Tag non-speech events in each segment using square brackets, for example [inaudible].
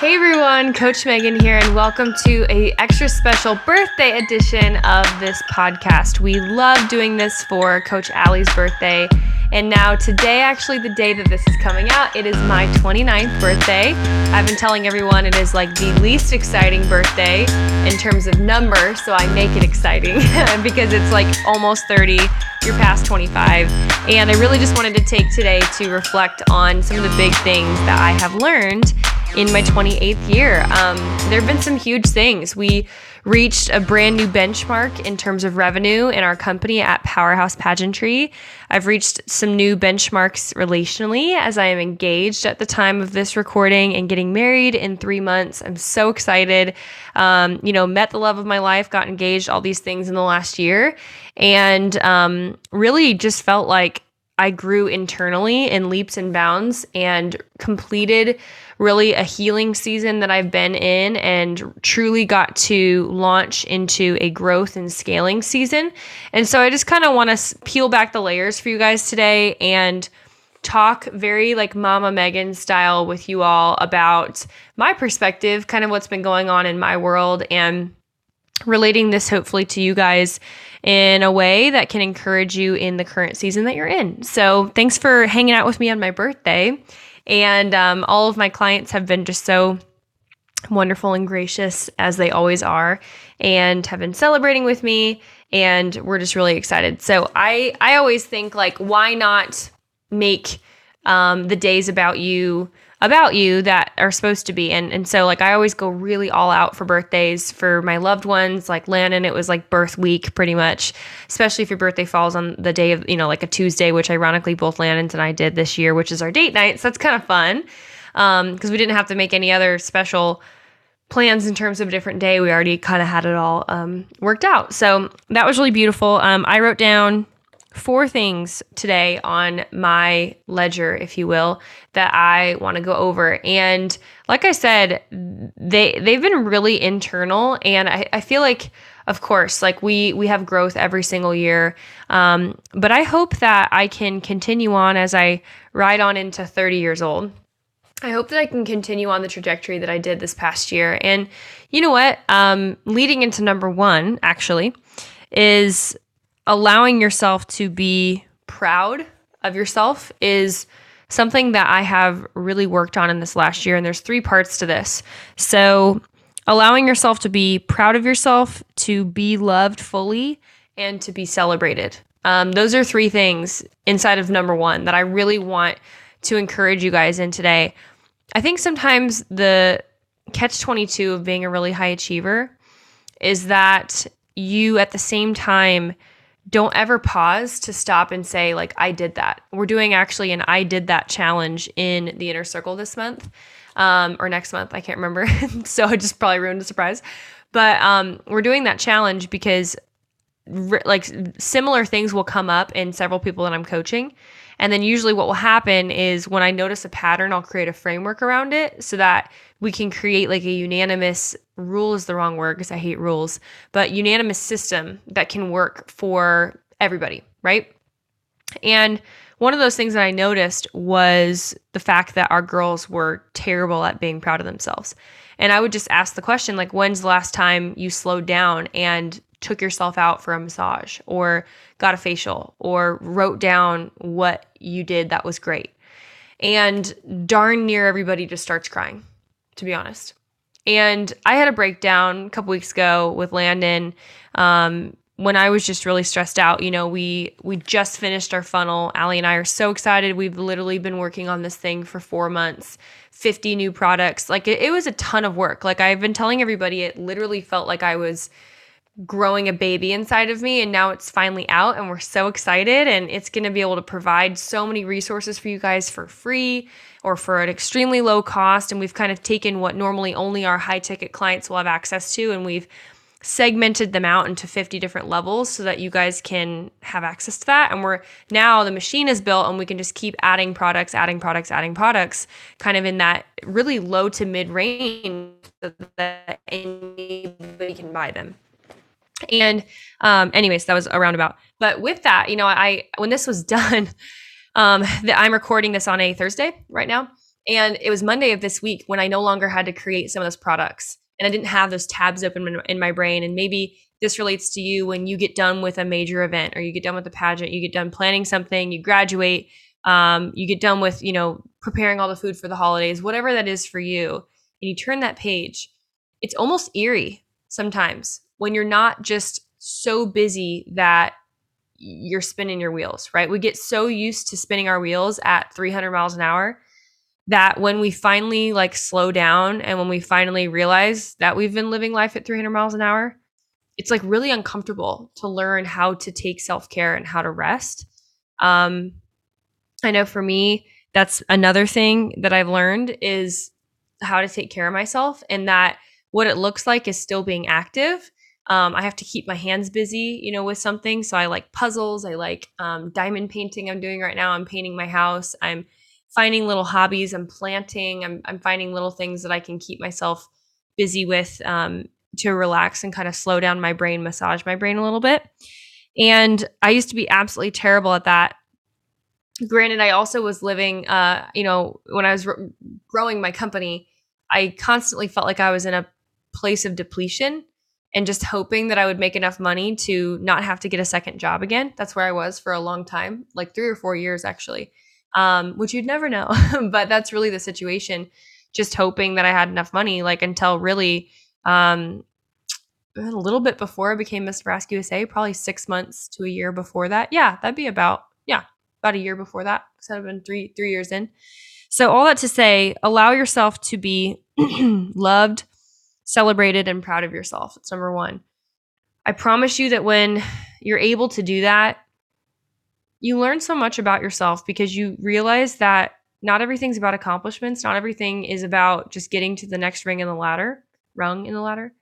Hey everyone, Coach Megan here, and welcome to a extra special birthday edition of this podcast. We love doing this for Coach Allie's birthday. And now today, actually the day that this is coming out, it is my 29th birthday. I've been telling everyone it is like the least exciting birthday in terms of number, so I make it exciting [laughs] because it's like almost 30 you're past 25. And I really just wanted to take today to reflect on some of the big things that I have learned in my 28th year. Um, there have been some huge things. We reached a brand new benchmark in terms of revenue in our company at Powerhouse Pageantry. I've reached some new benchmarks relationally as I am engaged at the time of this recording and getting married in three months. I'm so excited. Um, you know, met the love of my life, got engaged, all these things in the last year, and um, really just felt like I grew internally in leaps and bounds and completed really a healing season that I've been in and truly got to launch into a growth and scaling season. And so I just kind of want to peel back the layers for you guys today and talk very like Mama Megan style with you all about my perspective, kind of what's been going on in my world and relating this hopefully to you guys in a way that can encourage you in the current season that you're in. So, thanks for hanging out with me on my birthday. And um, all of my clients have been just so wonderful and gracious as they always are and have been celebrating with me and we're just really excited. So I I always think like why not make um, the days about you about you that are supposed to be. And and so like I always go really all out for birthdays for my loved ones. Like Landon, it was like birth week pretty much, especially if your birthday falls on the day of, you know, like a Tuesday, which ironically both Landon's and I did this year, which is our date night. So that's kind of fun. Um, because we didn't have to make any other special plans in terms of a different day. We already kind of had it all um, worked out. So that was really beautiful. Um, I wrote down four things today on my ledger, if you will, that I want to go over. And like I said, they they've been really internal, and I, I feel like, of course, like we we have growth every single year. Um, but I hope that I can continue on as I ride on into 30 years old. I hope that I can continue on the trajectory that I did this past year. And you know what? Um, leading into number one, actually, is allowing yourself to be proud of yourself is something that I have really worked on in this last year. And there's three parts to this. So, allowing yourself to be proud of yourself, to be loved fully, and to be celebrated. Um, those are three things inside of number one that I really want to encourage you guys in today. I think sometimes the catch 22 of being a really high achiever is that you at the same time don't ever pause to stop and say like i did that. We're doing actually an i did that challenge in the inner circle this month um, or next month i can't remember. [laughs] So i just probably ruined the surprise. But um, we're doing that challenge because like similar things will come up in several people that i'm coaching and then usually what will happen is when I notice a pattern, I'll create a framework around it so that we can create like a unanimous rule is the wrong word because I hate rules, but unanimous system that can work for everybody, right? And one of those things that I noticed was the fact that our girls were terrible at being proud of themselves. And I would just ask the question like when's the last time you slowed down and took yourself out for a massage or got a facial or wrote down what you did that was great. And darn near everybody just starts crying, to be honest. And I had a breakdown a couple weeks ago with Landon um, when I was just really stressed out. You know, we we just finished our funnel. Allie and I are so excited. We've literally been working on this thing for four months, 50 new products. Like it, it was a ton of work. Like I've been telling everybody, it literally felt like I was growing a baby inside of me and now it's finally out and we're so excited and it's going to be able to provide so many resources for you guys for free or for an extremely low cost and we've kind of taken what normally only our high ticket clients will have access to and we've segmented them out into 50 different levels so that you guys can have access to that. And we're now the machine is built and we can just keep adding products adding products adding products kind of in that really low to mid range so that anybody can buy them and um, anyways, that was a roundabout. But with that, you know, I when this was [laughs] done, um, the, I'm recording this on a Thursday right now, And it was Monday of this week when I no longer had to create some of those products and I didn't have those tabs open in, my brain. And maybe this relates to you when you get done with a major event or you get done with a pageant, you get done planning something, you graduate, um, you get done with, you know, preparing all the food for the holidays, whatever that is for you, and you turn that page, it's almost eerie sometimes when you're not just so busy that you're spinning your wheels, right? We get so used to spinning our wheels at 300 miles an hour that when we finally like slow down and when we finally realize that we've been living life at 300 miles an hour, it's like really uncomfortable to learn how to take self-care and how to rest. Um I know for me that's another thing that I've learned is how to take care of myself and that what it looks like is still being active um, I have to keep my hands busy, you know, with something. So I like puzzles. I like um, diamond painting. I'm doing right now. I'm painting my house. I'm finding little hobbies. I'm planting. I'm, I'm finding little things that I can keep myself busy with um, to relax and kind of slow down my brain, massage my brain a little bit. And I used to be absolutely terrible at that. Granted, I also was living, uh, you know, when I was growing my company, I constantly felt like I was in a place of depletion and just hoping that I would make enough money to not have to get a second job again. That's where I was for a long time, like three or four years actually, um, which you'd never know. [laughs] but that's really the situation. Just hoping that I had enough money, like until really um, a little bit before I became Miss Nebraska USA, probably six months to a year before that. Yeah, that'd be about yeah, about a year before that. So I've been three three years in. So all that to say, allow yourself to be [clears throat] loved celebrated and proud of yourself. It's number one. I promise you that when you're able to do that, you learn so much about yourself because you realize that not everything's about accomplishments. Not everything is about just getting to the next ring in the ladder, rung in the ladder.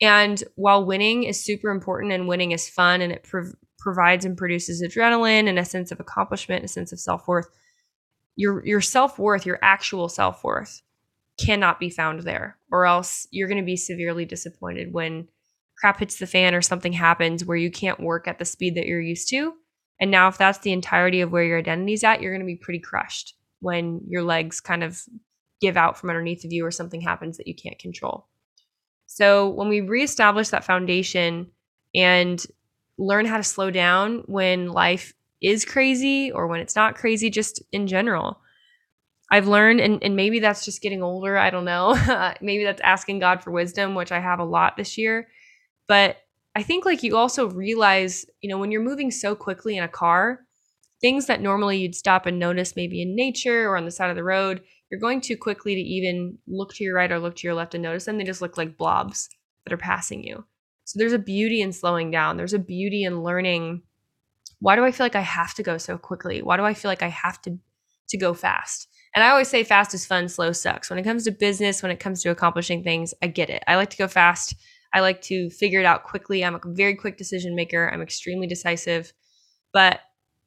And while winning is super important and winning is fun and it prov- provides and produces adrenaline and a sense of accomplishment, a sense of self worth, your your self worth, your actual self worth, cannot be found there, or else you're going to be severely disappointed when crap hits the fan or something happens where you can't work at the speed that you're used to. And now, if that's the entirety of where your identity's at, you're going to be pretty crushed when your legs kind of give out from underneath of you or something happens that you can't control. So, when we reestablish that foundation and learn how to slow down when life is crazy or when it's not crazy, just in general, I've learned, and, and maybe that's just getting older. I don't know. [laughs] maybe that's asking God for wisdom, which I have a lot this year. But I think like you also realize, you know, when you're moving so quickly in a car, things that normally you'd stop and notice maybe in nature or on the side of the road, you're going too quickly to even look to your right or look to your left and notice them. They just look like blobs that are passing you. So there's a beauty in slowing down. There's a beauty in learning. Why do I feel like I have to go so quickly? Why do I feel like I have to to go fast? And I always say fast is fun, slow sucks. When it comes to business, when it comes to accomplishing things, I get it. I like to go fast. I like to figure it out quickly. I'm a very quick decision maker. I'm extremely decisive. But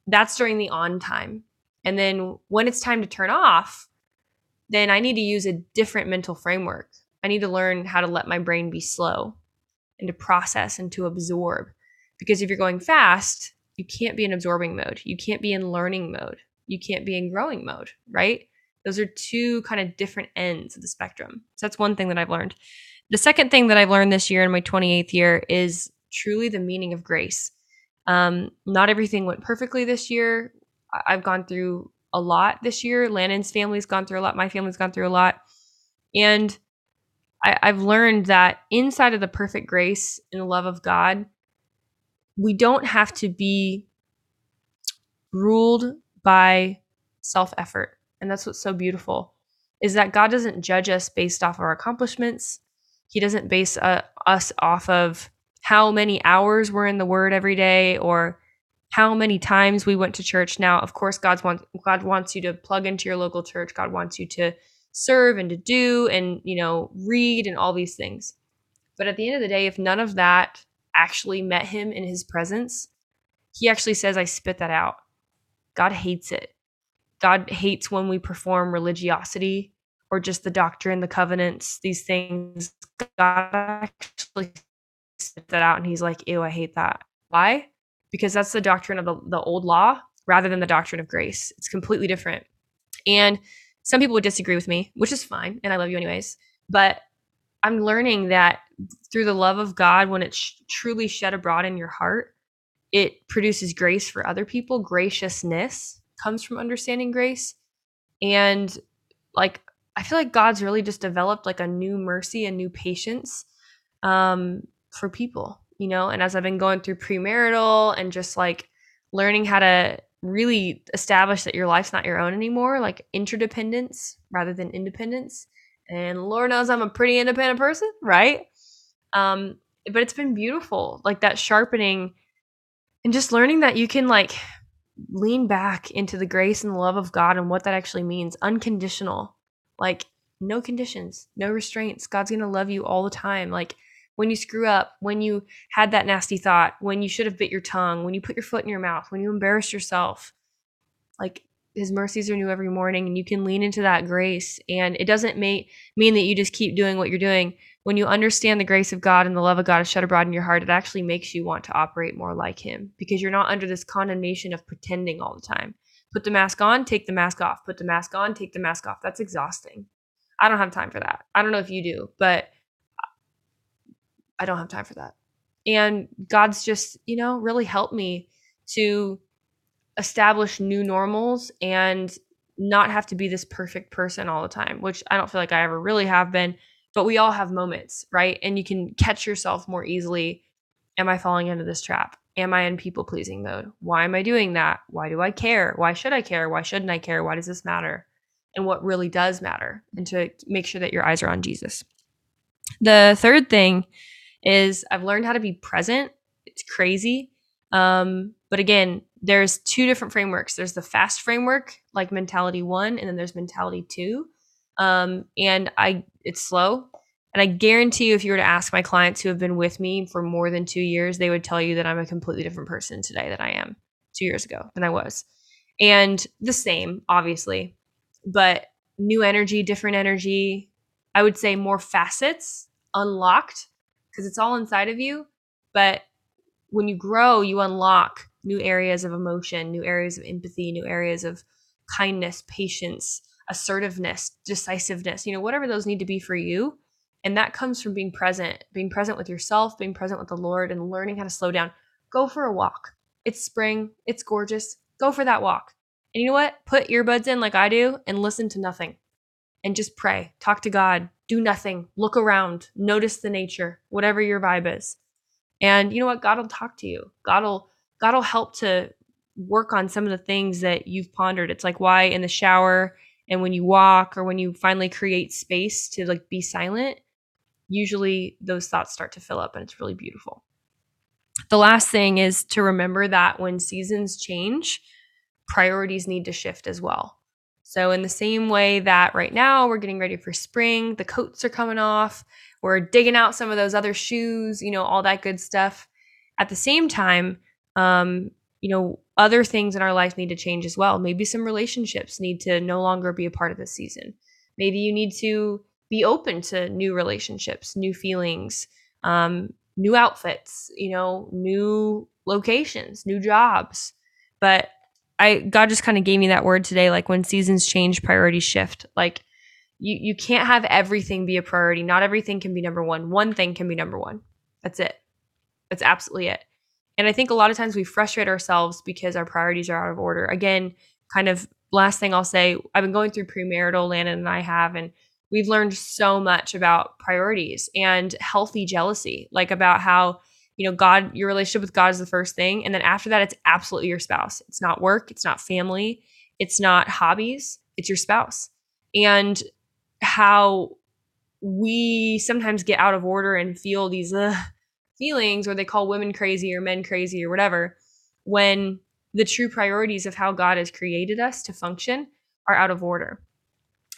that's during the on time. And then when it's time to turn off, then I need to use a different mental framework. I need to learn how to let my brain be slow and to process and to absorb. Because if you're going fast, you can't be in absorbing mode. You can't be in learning mode. You can't be in growing mode, right? Those are two kind of different ends of the spectrum. So that's one thing that I've learned. The second thing that I've learned this year in my 28th year is truly the meaning of grace. Um, not everything went perfectly this year. I've gone through a lot this year. Landon's family's gone through a lot. My family's gone through a lot. And I, I've learned that inside of the perfect grace and the love of God, we don't have to be ruled by self effort. And that's what's so beautiful is that God doesn't judge us based off our accomplishments. He doesn't base uh, us off of how many hours we're in the word every day or how many times we went to church. Now, of course, God's want, God wants you to plug into your local church. God wants you to serve and to do and, you know, read and all these things. But at the end of the day, if none of that actually met him in his presence, he actually says, I spit that out. God hates it. God hates when we perform religiosity or just the doctrine, the covenants, these things. God actually spit that out and he's like, ew, I hate that. Why? Because that's the doctrine of the, the old law rather than the doctrine of grace. It's completely different. And some people would disagree with me, which is fine. And I love you anyways. But I'm learning that through the love of God, when it's truly shed abroad in your heart, it produces grace for other people. Graciousness comes from understanding grace. And like, I feel like God's really just developed like a new mercy and new patience um, for people, you know? And as I've been going through premarital and just like learning how to really establish that your life's not your own anymore, like interdependence rather than independence. And Lord knows I'm a pretty independent person, right? Um, but it's been beautiful, like that sharpening and just learning that you can like lean back into the grace and the love of God and what that actually means. Unconditional, like no conditions, no restraints. God's gonna love you all the time. Like when you screw up, when you had that nasty thought, when you should have bit your tongue, when you put your foot in your mouth, when you embarrassed yourself. Like his mercies are new every morning and you can lean into that grace and it doesn't make mean that you just keep doing what you're doing. When you understand the grace of God and the love of God is shed abroad in your heart, it actually makes you want to operate more like him because you're not under this condemnation of pretending all the time. Put the mask on, take the mask off. Put the mask on, take the mask off. That's exhausting. I don't have time for that. I don't know if you do, but I don't have time for that. And God's just, you know, really helped me to establish new normals and not have to be this perfect person all the time, which I don't feel like I ever really have been, but we all have moments, right? And you can catch yourself more easily. Am I falling into this trap? Am I in people pleasing mode? Why am I doing that? Why do I care? Why should I care? Why shouldn't I care? Why does this matter? And what really does matter, and to make sure that your eyes are on Jesus. The third thing is I've learned how to be present. It's crazy. Um, but again, there's two different frameworks. There's the fast framework, like mentality one, and then there's mentality two. Um, and I it's slow. And I guarantee you, if you were to ask my clients who have been with me for more than two years, they would tell you that I'm a completely different person today than I am two years ago than I was. And the same, obviously, but new energy, different energy. I would say more facets unlocked because it's all inside of you. But when you grow, you unlock new areas of emotion, new areas of empathy, new areas of kindness, patience, assertiveness, decisiveness, you know, whatever those need to be for you. And that comes from being present, being present with yourself, being present with the Lord, and learning how to slow down. Go for a walk. It's spring, it's gorgeous. Go for that walk. And you know what? Put earbuds in like I do and listen to nothing and just pray. Talk to God, do nothing, look around, notice the nature, whatever your vibe is. And you know what? God will talk to you. God will God will help to work on some of the things that you've pondered. It's like why in the shower and when you walk or when you finally create space to like be silent, usually those thoughts start to fill up and it's really beautiful. The last thing is to remember that when seasons change, priorities need to shift as well. So, in the same way that right now we're getting ready for spring, the coats are coming off, we're digging out some of those other shoes, you know, all that good stuff. At the same time, um, you know, other things in our life need to change as well. Maybe some relationships need to no longer be a part of this season. Maybe you need to be open to new relationships, new feelings, um, new outfits, you know, new locations, new jobs. But I God just kind of gave me that word today like when seasons change priorities shift like you you can't have everything be a priority not everything can be number 1 one thing can be number 1 that's it that's absolutely it and I think a lot of times we frustrate ourselves because our priorities are out of order again kind of last thing I'll say I've been going through premarital Landon and I have and we've learned so much about priorities and healthy jealousy like about how you know, God, your relationship with God is the first thing. And then after that, it's absolutely your spouse. It's not work, it's not family, it's not hobbies, it's your spouse. And how we sometimes get out of order and feel these uh, feelings, or they call women crazy or men crazy or whatever, when the true priorities of how God has created us to function are out of order.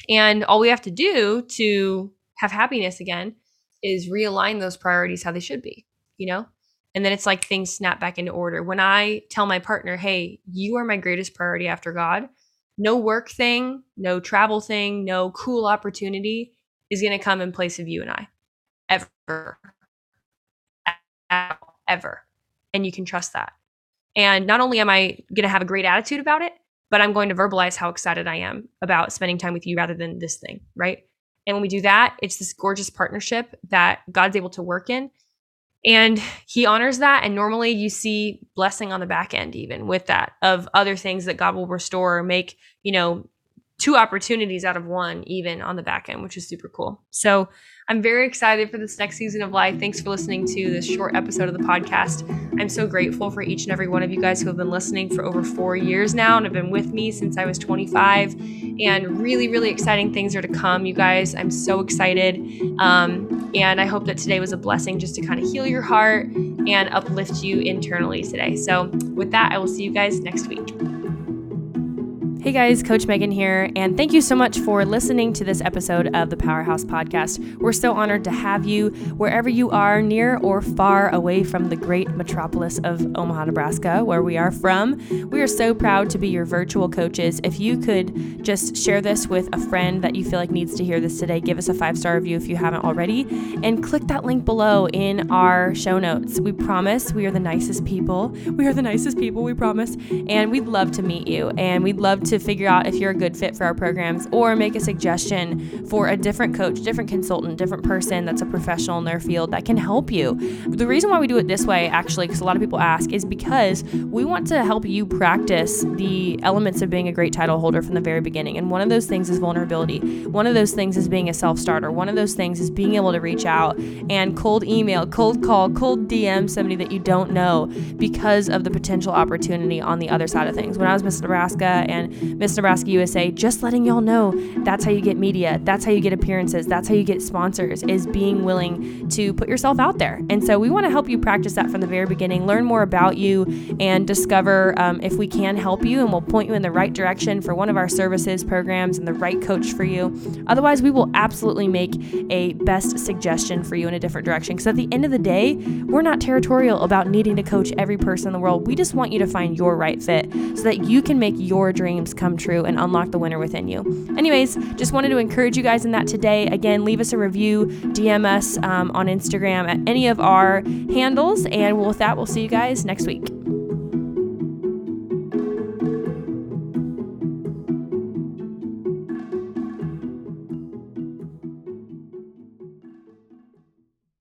And all we have to do to have happiness again is realign those priorities how they should be you know? And then it's like things snap back into order. When I tell my partner, hey, you are my greatest priority after God, no work thing, no travel thing, no cool opportunity is going to come in place of you and I. Ever. Ever. And you can trust that. And not only am I going to have a great attitude about it, but I'm going to verbalize how excited I am about spending time with you rather than this thing, right? And when we do that, it's this gorgeous partnership that God's able to work in. And he honors that. And normally you see blessing on the back end, even with that, of other things that God will restore or make, you know, two opportunities out of one, even on the back end, which is super cool. So I'm very excited for this next season of life. Thanks for listening to this short episode of the podcast. I'm so grateful for each and every one of you guys who have been listening for over four years now and have been with me since I was 25. And really, really exciting things are to come, you guys. I'm so excited. Um, and I hope that today was a blessing just to kind of heal your heart and uplift you internally today. So, with that, I will see you guys next week. Hey guys, Coach Megan here, and thank you so much for listening to this episode of the Powerhouse Podcast. We're so honored to have you wherever you are, near or far away from the great metropolis of Omaha, Nebraska, where we are from. We are so proud to be your virtual coaches. If you could just share this with a friend that you feel like needs to hear this today, give us a five star review if you haven't already, and click that link below in our show notes. We promise we are the nicest people. We are the nicest people, we promise, and we'd love to meet you, and we'd love to to figure out if you're a good fit for our programs or make a suggestion for a different coach, different consultant, different person that's a professional in their field that can help you. The reason why we do it this way, actually, because a lot of people ask, is because we want to help you practice the elements of being a great title holder from the very beginning. And one of those things is vulnerability. One of those things is being a self starter. One of those things is being able to reach out and cold email, cold call, cold DM somebody that you don't know because of the potential opportunity on the other side of things. When I was Miss Nebraska and Miss Nebraska USA, just letting y'all know that's how you get media, that's how you get appearances, that's how you get sponsors, is being willing to put yourself out there. And so we want to help you practice that from the very beginning, learn more about you, and discover um, if we can help you, and we'll point you in the right direction for one of our services, programs, and the right coach for you. Otherwise, we will absolutely make a best suggestion for you in a different direction. Because at the end of the day, we're not territorial about needing to coach every person in the world. We just want you to find your right fit so that you can make your dreams dreams come true and unlock the winner within you. Anyways, just wanted to encourage you guys in that today. Again, leave us a review, DM us um, on Instagram at any of our handles. And with that, we'll see you guys next week.